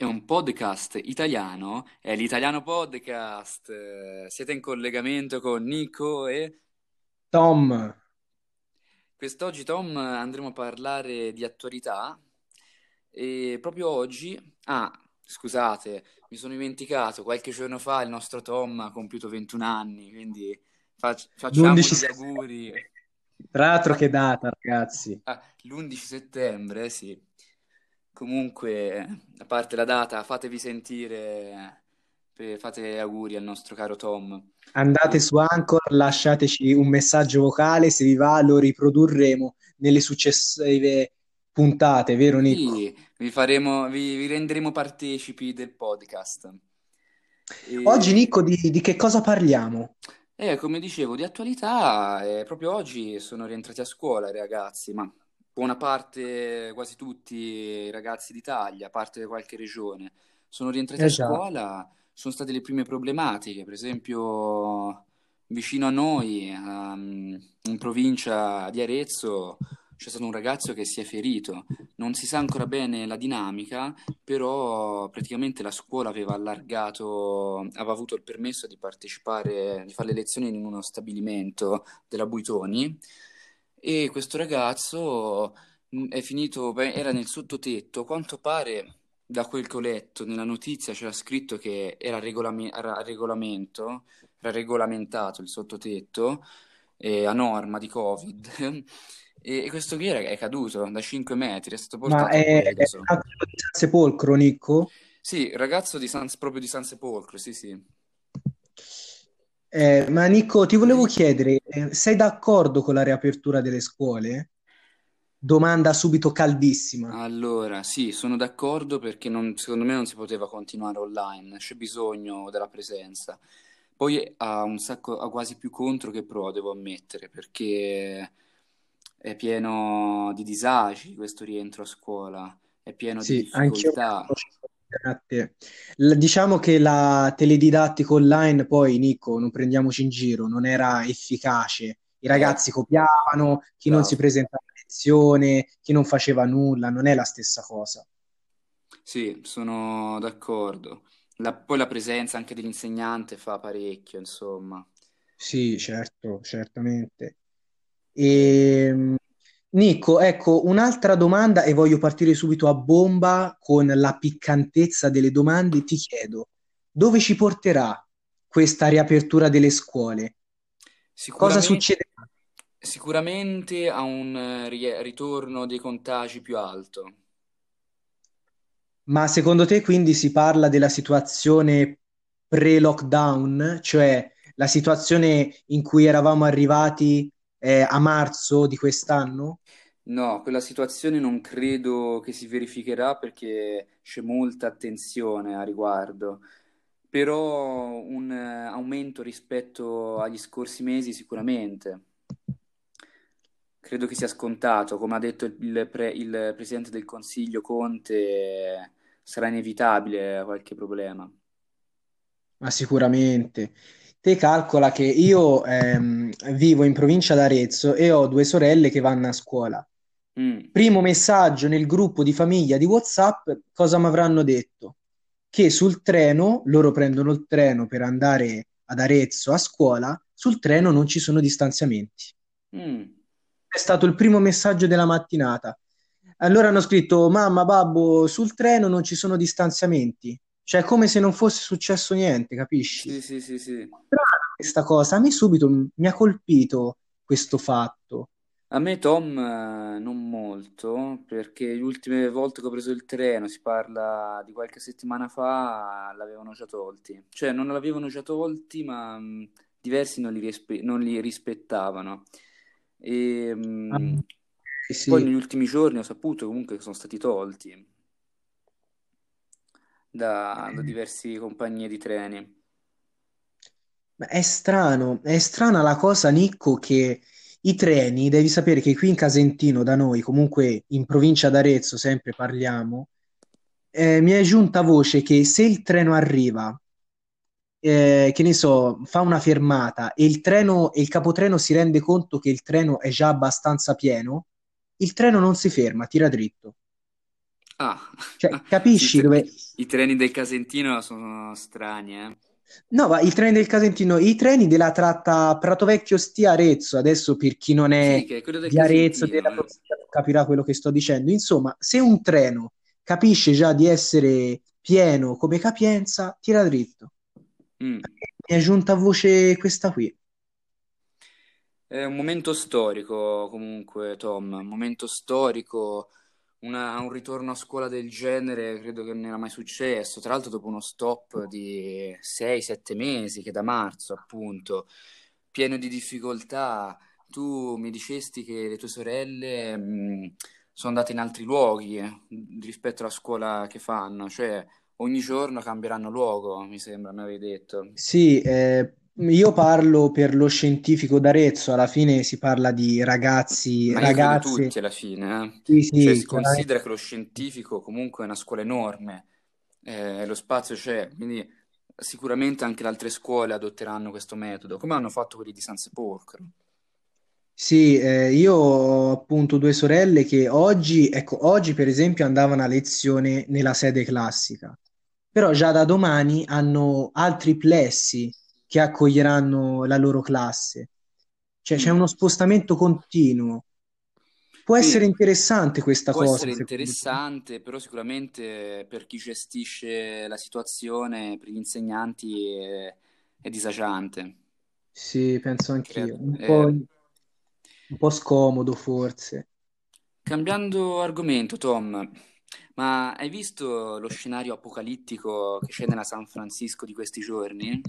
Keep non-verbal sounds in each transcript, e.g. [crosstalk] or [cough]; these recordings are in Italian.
è un podcast italiano, è l'Italiano Podcast. Eh, Siete in collegamento con Nico e Tom, quest'oggi, Tom, andremo a parlare di attualità e proprio oggi, ah, scusate, mi sono dimenticato, qualche giorno fa il nostro Tom ha compiuto 21 anni, quindi fac- facciamogli l'11 gli auguri. Tra l'altro che data, ragazzi. ah, l'11 settembre, sì. Comunque, a parte la data, fatevi sentire, eh, fate auguri al nostro caro Tom. Andate su Anchor, lasciateci un messaggio vocale, se vi va lo riprodurremo nelle successive puntate, vero Nico? Sì, vi faremo, vi, vi renderemo partecipi del podcast. Oggi E, Nico di, di che cosa parliamo? e come dicevo, di attualità, eh, proprio oggi sono rientrati a scuola i ragazzi, ma buona parte, quasi tutti i ragazzi d'Italia, a parte qualche regione, sono rientrati a Eh già, scuola, sono state le prime problematiche, per esempio vicino a noi, ehm, in provincia di Arezzo, c'è stato un ragazzo che si è ferito. Non si sa ancora bene la dinamica, però praticamente la scuola aveva allargato, aveva avuto il permesso di partecipare, di fare le lezioni in uno stabilimento della Buitoni e questo ragazzo mh, è finito, beh, era nel sottotetto, a quanto pare da quel che ho letto nella notizia c'era scritto che era regolame- era a regolamento, era regolamentato il sottotetto eh, a norma di Covid [laughs] e, e questo qui era- è caduto da 5 metri, è stato ma portato a è, è un San Sepolcro, Nico? Sì, ragazzo di San, proprio di San Sepolcro, sì, sì. Eh, ma Nico, ti volevo chiedere, eh, sei d'accordo con la riapertura delle scuole? Domanda subito caldissima. Allora, sì, sono d'accordo perché non- secondo me non si poteva continuare online, c'è bisogno della presenza. Poi ha un sacco, ha quasi più contro che pro, devo ammettere, perché è pieno di disagi questo rientro a scuola, è pieno di Sì, mi difficoltà. Te. L- diciamo che la teledidattica online, poi, Nico, non prendiamoci in giro, non era efficace. I ragazzi copiavano, chi non si bravo. presentava a lezione, chi non faceva nulla, non è la stessa cosa. Sì, sono d'accordo. La- poi la presenza anche dell'insegnante fa parecchio, insomma. Sì, certo, certamente. E- E, Nico, ecco, un'altra domanda e voglio partire subito a bomba con la piccantezza delle domande. Ti chiedo, dove ci porterà questa riapertura delle scuole? Cosa succederà? sicuramente a un eh, ri- ritorno dei contagi più alto. Ma secondo te quindi si parla della situazione pre-lockdown, cioè la situazione in cui eravamo arrivati eh, a marzo di quest'anno? No, quella situazione non credo che si verificherà perché c'è molta attenzione a riguardo, però un eh, aumento rispetto agli scorsi mesi sicuramente. Credo che sia scontato, come ha detto il, il pre- il Presidente del Consiglio Conte, sarà inevitabile qualche problema. Ma sicuramente. Te calcola che io ehm, vivo in provincia d'Arezzo e ho due sorelle che vanno a scuola. Mm, Primo messaggio nel gruppo di famiglia di WhatsApp, cosa mi avranno detto? Che sul treno, loro prendono il treno per andare ad Arezzo a scuola, sul treno non ci sono distanziamenti. mm. È stato il primo messaggio della mattinata. Allora hanno scritto: Mamma, babbo, sul treno non ci sono distanziamenti. Cioè, come se non fosse successo niente, capisci? Sì, sì, sì, sì. Strana questa cosa. A me subito mi ha colpito questo fatto. A me Tom eh, non molto, perché le ultime volte che ho preso il treno, si parla di qualche settimana fa, l'avevano già tolti. Cioè non l'avevano già tolti, ma mh, diversi non li, rispe- non li rispettavano. E Ah, mh, sì, poi sì. negli ultimi giorni ho saputo comunque che sono stati tolti da, da diverse compagnie di treni. È strano, è strana la cosa, Nicco, che i treni, devi sapere che qui in Casentino, da noi, comunque in provincia d'Arezzo, sempre parliamo, eh, mi è giunta voce che se il treno arriva, eh, che ne so, fa una fermata e il treno e il capotreno si rende conto che il treno è già abbastanza pieno, il treno non si ferma, tira dritto. Ah, Cioè, capisci dove... I treni del Casentino sono strani, eh? No, ma i treni del Casentino, i treni della tratta Prato Vecchio Stia Arezzo, adesso per chi non è Sì, è di Arezzo, della eh. capirà quello che sto dicendo. Insomma, se un treno capisce già di essere pieno come capienza, tira dritto. Mm. Mi è giunta a voce questa qui. È un momento storico comunque, Tom, un momento storico, una- un ritorno a scuola del genere credo che non era mai successo, tra l'altro dopo uno stop di 6-7 mesi, che da marzo appunto, pieno di difficoltà. Tu mi dicesti che le tue sorelle mh, sono andate in altri luoghi eh, rispetto alla scuola che fanno, cioè ogni giorno cambieranno luogo, mi sembra, mi avevi detto. Sì, eh, io parlo per lo scientifico d'Arezzo, alla fine si parla di ragazzi, Ma ragazze. tutti alla fine, eh. Sì, Cioè, sì, si considera che lo scientifico comunque è una scuola enorme, eh, lo spazio c'è, quindi sicuramente anche le altre scuole adotteranno questo metodo, come hanno fatto quelli di San Sepolcro. Sì, eh, io ho appunto due sorelle che oggi, ecco, oggi per esempio andavano a lezione nella sede classica, però già da domani hanno altri plessi che accoglieranno la loro classe, cioè c'è Mm. uno spostamento continuo. Può essere Sì, interessante questa può cosa, essere secondo te? interessante, però sicuramente per chi gestisce la situazione, per gli insegnanti è, è disagiante. Sì, penso anch'io, un po', eh, un po' scomodo forse. Cambiando argomento, Tom, ma hai visto lo scenario apocalittico che c'è nella San Francisco di questi giorni?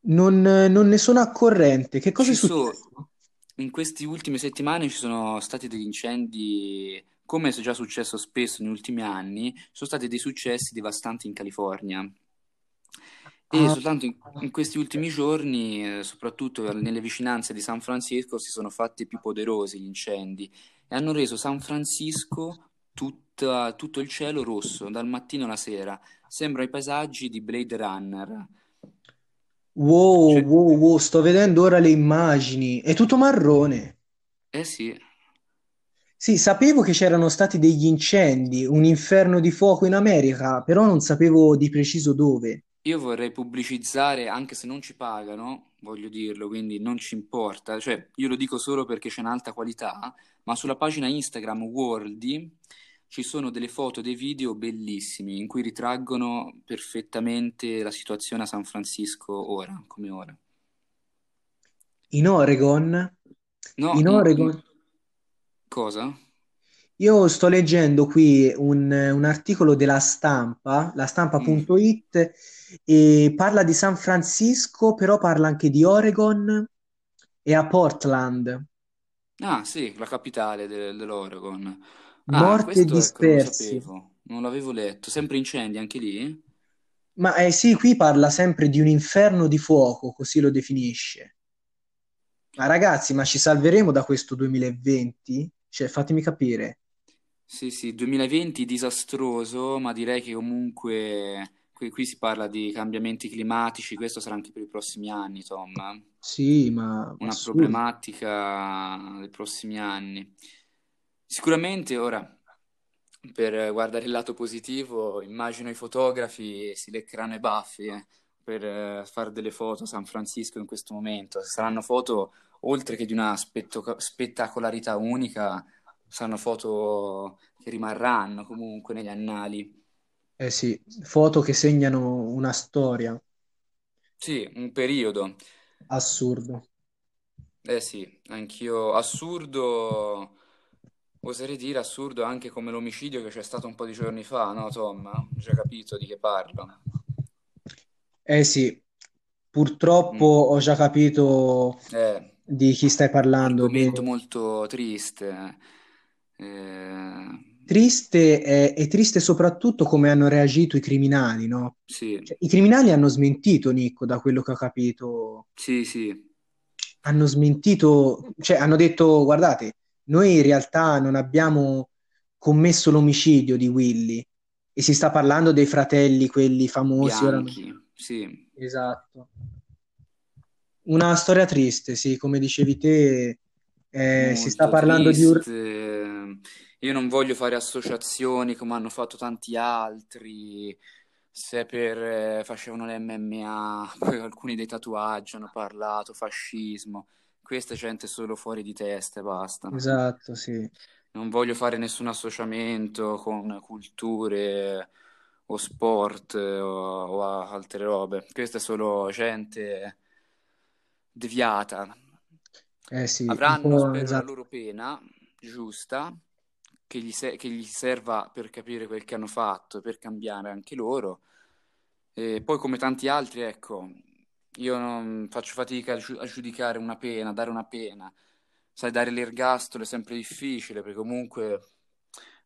Non, non ne sono a corrente. Che cosa è Ci so- successo? in queste ultime settimane ci sono stati degli incendi, come è già successo spesso negli ultimi anni, sono stati dei successi devastanti in California. E Ah, soltanto in, in questi ultimi giorni, eh, soprattutto nelle vicinanze di San Francisco, si sono fatti più poderosi gli incendi e hanno reso San Francisco tutta- tutto il cielo rosso, dal mattino alla sera. Sembra i paesaggi di Blade Runner. Wow, Cioè, wow, wow, sto vedendo ora le immagini. È tutto marrone. eh sì, Sì, sapevo che c'erano stati degli incendi, un inferno di fuoco in America, però non sapevo di preciso dove. io vorrei pubblicizzare, anche se non ci pagano, voglio dirlo, quindi non ci importa, cioè io lo dico solo perché c'è un'alta qualità, ma sulla pagina Instagram Worldy ci sono delle foto dei video bellissimi in cui ritraggono perfettamente la situazione a San Francisco ora, come ora. In Oregon? No, In in, in- Oregon? cosa? Io sto leggendo qui un, un articolo della Stampa, la Mm. stampa.it, e parla di San Francisco, però parla anche di Oregon e a Portland. Ah, sì, la capitale de- dell'Oregon. Ah, Morti e questo ecco, non lo dispersi. sapevo, non l'avevo letto. Sempre incendi anche lì? Ma eh, sì, qui parla sempre di un inferno di fuoco, così lo definisce. Ma ragazzi, ma ci salveremo da questo 2020? Cioè, fatemi capire. Sì, sì, 2020 disastroso, ma direi che comunque qui, qui si parla di cambiamenti climatici, questo sarà anche per i prossimi anni, Tom. eh. Sì, ma Una assurdo. problematica dei prossimi anni. Sicuramente ora, per guardare il lato positivo, immagino i fotografi si leccheranno i baffi eh, per eh, fare delle foto a San Francisco in questo momento. Saranno foto, oltre che di una spetto- spettacolarità unica, saranno foto che rimarranno comunque negli annali. Eh sì, foto che segnano una storia. Sì, un periodo. Assurdo. Eh sì, anch'io assurdo, oserei dire assurdo anche come l'omicidio che c'è stato un po' di giorni fa, no Tom? Hai già capito di che parlo? Eh sì, purtroppo Mm. ho già capito Eh, di chi stai parlando. argomento De- molto triste. Eh, Triste è, è triste soprattutto come hanno reagito i criminali, no? sì, Cioè, i criminali hanno smentito, Nico, da quello che ho capito. sì, sì, Hanno smentito, cioè hanno detto, guardate, noi in realtà non abbiamo commesso l'omicidio di Willy. E si sta parlando dei fratelli, quelli famosi, ora bianchi, sì. Esatto. Una storia triste, sì, come dicevi te, eh, si sta parlando di... ur- triste. io non voglio fare associazioni come hanno fatto tanti altri, se per eh, facevano l'MMA, [laughs] poi alcuni dei tatuaggi hanno parlato, fascismo. Questa gente è solo fuori di testa e basta. Esatto, sì. Non voglio fare nessun associamento con culture o sport o, o altre robe. Questa è solo gente deviata. Eh sì, Avranno, spero, esatto. la loro pena giusta che gli, se- che gli, serva per capire quel che hanno fatto, per cambiare anche loro. E poi, come tanti altri, ecco, io non faccio fatica a, giu- a giudicare una pena, dare una pena. Sai, dare l'ergastolo è sempre difficile perché comunque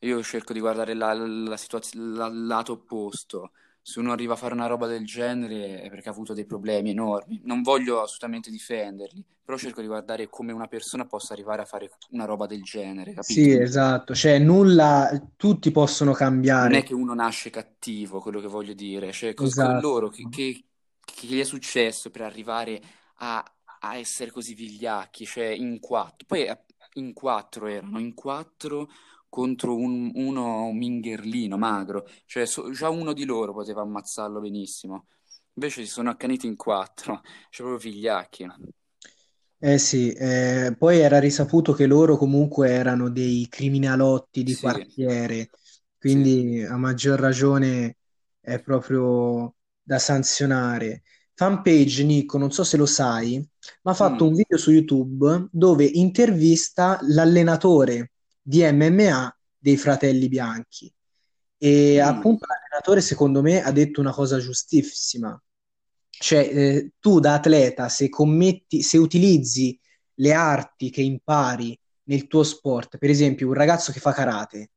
io cerco di guardare la, la situazione, il lato opposto. Se uno arriva a fare una roba del genere è perché ha avuto dei problemi enormi. Non voglio assolutamente difenderli, però cerco di guardare come una persona possa arrivare a fare una roba del genere, capito? Sì, esatto, cioè nulla, tutti possono cambiare. Non è che uno nasce cattivo, quello che voglio dire, cioè cos- Esatto. loro che, che- che gli è successo per arrivare a, a essere così vigliacchi, cioè in quattro, poi eh, in quattro erano, in quattro contro un, uno mingherlino, magro, cioè so- già uno di loro poteva ammazzarlo benissimo, invece si sono accaniti in quattro, [laughs] cioè proprio vigliacchi. Eh sì, eh, poi era risaputo che loro comunque erano dei criminalotti di Sì, quartiere, sì. quindi a maggior ragione è proprio da sanzionare. Fanpage, Nico, non so se lo sai, ma ha fatto un Mm, video su YouTube dove intervista l'allenatore di MMA dei Fratelli Bianchi. E mm, appunto l'allenatore, secondo me, ha detto una cosa giustissima. Cioè, eh, tu da atleta, se commetti, se utilizzi le arti che impari nel tuo sport, per esempio un ragazzo che fa karate,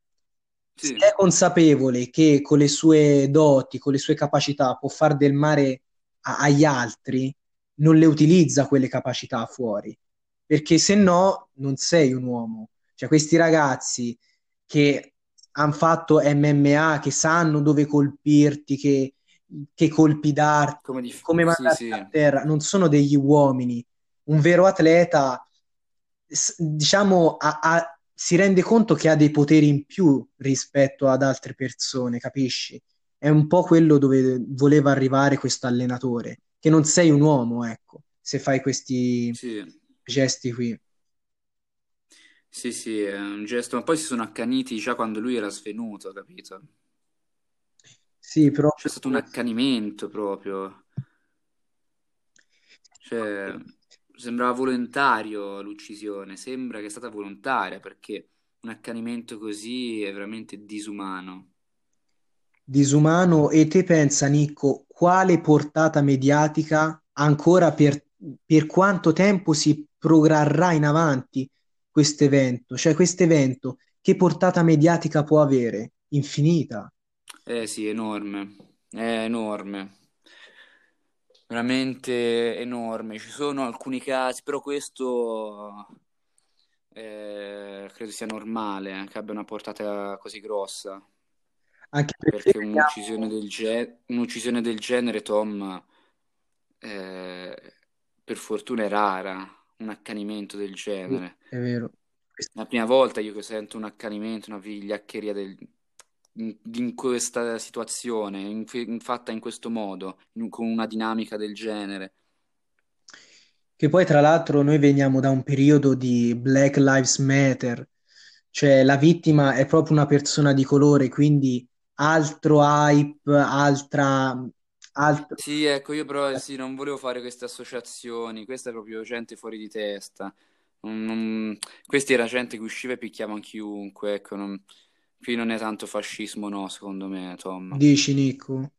se sì, è consapevole che con le sue doti, con le sue capacità può far del male a- agli altri, non le utilizza quelle capacità fuori, perché se no non sei un uomo. Cioè, questi ragazzi che hanno fatto MMA, che sanno dove colpirti, che, che colpi come darti, dif- come mandarti sì, a terra, non sono degli uomini. Un vero atleta, diciamo, ha- ha- si rende conto che ha dei poteri in più rispetto ad altre persone, capisci? È un po' quello dove voleva arrivare questo allenatore, che non sei un uomo, ecco, se fai questi sì. gesti qui. Sì, sì, è un gesto, ma poi si sono accaniti già quando lui era svenuto, capito? Sì, C'è proprio. stato un accanimento proprio, cioè sembrava volontario l'uccisione, sembra che è stata volontaria perché un accanimento così è veramente disumano. disumano. E te pensa, Nicco, quale portata mediatica ancora per, per quanto tempo si protrarrà in avanti questo evento? Cioè, questo evento, che portata mediatica può avere? Infinita. Eh sì, enorme, è enorme, veramente enorme. Ci sono alcuni casi, però questo eh, credo sia normale eh, che abbia una portata così grossa. Anche perché Perché un'uccisione del, ge- un'uccisione del genere, Tom, eh, per fortuna è rara, un accanimento del genere. è vero, La prima volta io che sento un accanimento, una vigliaccheria del- in, questa situazione, in- in- fatta in questo modo, in- con una dinamica del genere. Che poi tra l'altro noi veniamo da un periodo di Black Lives Matter, cioè la vittima è proprio una persona di colore, quindi altro hype, altra, altro... Sì, ecco, io però sì, non volevo fare queste associazioni, questa è proprio gente fuori di testa. Non- non- Questi era gente che usciva e picchiava chiunque, ecco, non- qui non è tanto fascismo, no, secondo me, Tom. Dici, Nico?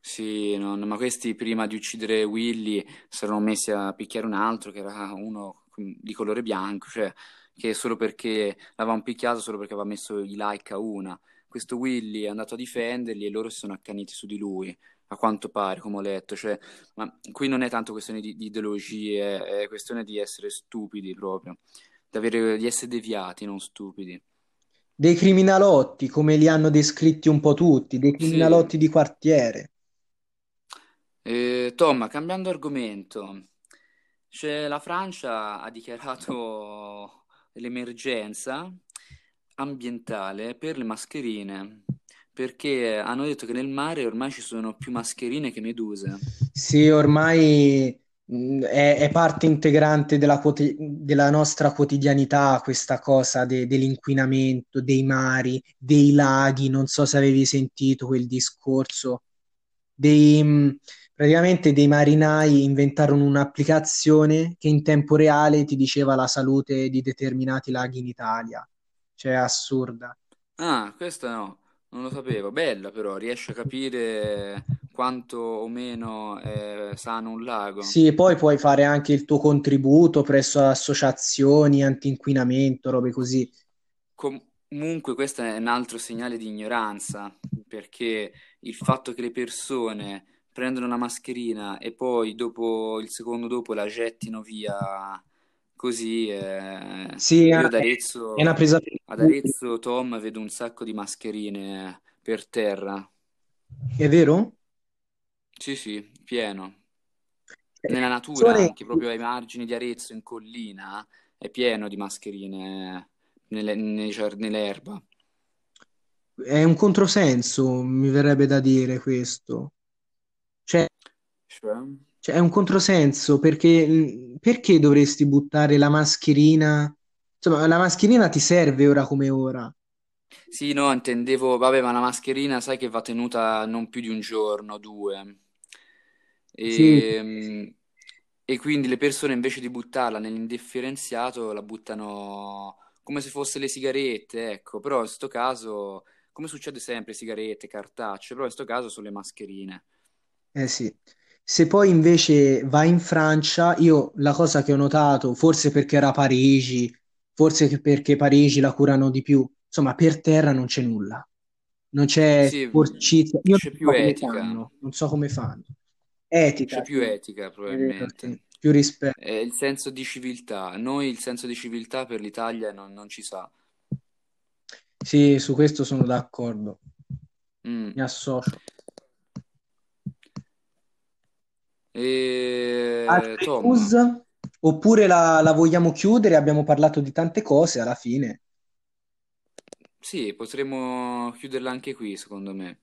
Sì, non- ma questi prima di uccidere Willy si erano messi a picchiare un altro che era uno di colore bianco, cioè che solo perché l'avevano picchiato, solo perché aveva messo i like a una. Questo Willy è andato a difenderli e loro si sono accaniti su di lui, a quanto pare, come ho letto. Cioè, ma qui non è tanto questione di, di ideologie, è questione di essere stupidi proprio, di, avere- di essere deviati, non stupidi. Dei criminalotti, come li hanno descritti un po' tutti, dei Sì. criminalotti di quartiere. Eh, Tom, cambiando argomento, cioè, la Francia ha dichiarato [laughs] l'emergenza ambientale per le mascherine, perché hanno detto che nel mare ormai ci sono più mascherine che meduse. Sì, ormai è, è parte integrante della, quoti- della nostra quotidianità questa cosa de- dell'inquinamento dei mari, dei laghi. Non so se avevi sentito quel discorso. Dei, mh, praticamente dei marinai inventarono un'applicazione che in tempo reale ti diceva la salute di determinati laghi in Italia. Cioè, è assurda. Ah, questa no, non lo sapevo. Bella però, riesce a capire quanto o meno è sano un lago. Sì, poi puoi fare anche il tuo contributo presso associazioni anti-inquinamento, robe così. Comunque questo è un altro segnale di ignoranza, perché il fatto che le persone prendono la mascherina e poi dopo il secondo dopo la gettino via così, eh, Sì, è io ad Arezzo, presa ad. Arezzo, Tom, vedo un sacco di mascherine per terra. È vero? Sì, sì, pieno. Cioè, Nella natura persone- anche, proprio ai margini di Arezzo, in collina, è pieno di mascherine nelle- giard- nell'erba. È un controsenso, mi verrebbe da dire questo. Cioè, Cioè? Cioè, è un controsenso perché, mh, perché dovresti buttare la mascherina? Insomma, la mascherina ti serve ora come ora. Sì, no, intendevo, vabbè, ma la mascherina sai che va tenuta non più di un giorno, due. Sì, E, mm, e quindi le persone invece di buttarla nell'indifferenziato la buttano come se fosse le sigarette, ecco. Però in questo caso, come succede sempre, sigarette, cartacce, però in questo caso sono le mascherine. eh sì. Se poi invece vai in Francia, io la cosa che ho notato, forse perché era Parigi, forse che perché Parigi la curano di più, insomma, per terra non c'è nulla. Non c'è Sì, mm, sporcizia. Io c'è non più so come etica, fanno, non so come fanno. Etica, c'è più sì, etica è vero, sì. probabilmente. Più rispetto. È il senso di civiltà. Noi il senso di civiltà per l'Italia non, non ci sa. Sì, su questo sono d'accordo. Mm. Mi associo. E Altre Tom, news? Oppure la, la vogliamo chiudere? Abbiamo parlato di tante cose alla fine. sì, potremmo chiuderla anche qui, secondo me.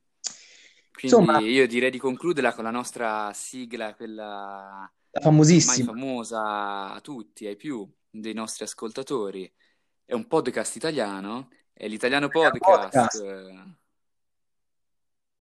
Insomma, Quindi io direi di concluderla con la nostra sigla, quella famosissima. famosa a tutti, ai più dei nostri ascoltatori. È un podcast italiano, è l'Italiano Italian Podcast. Podcast.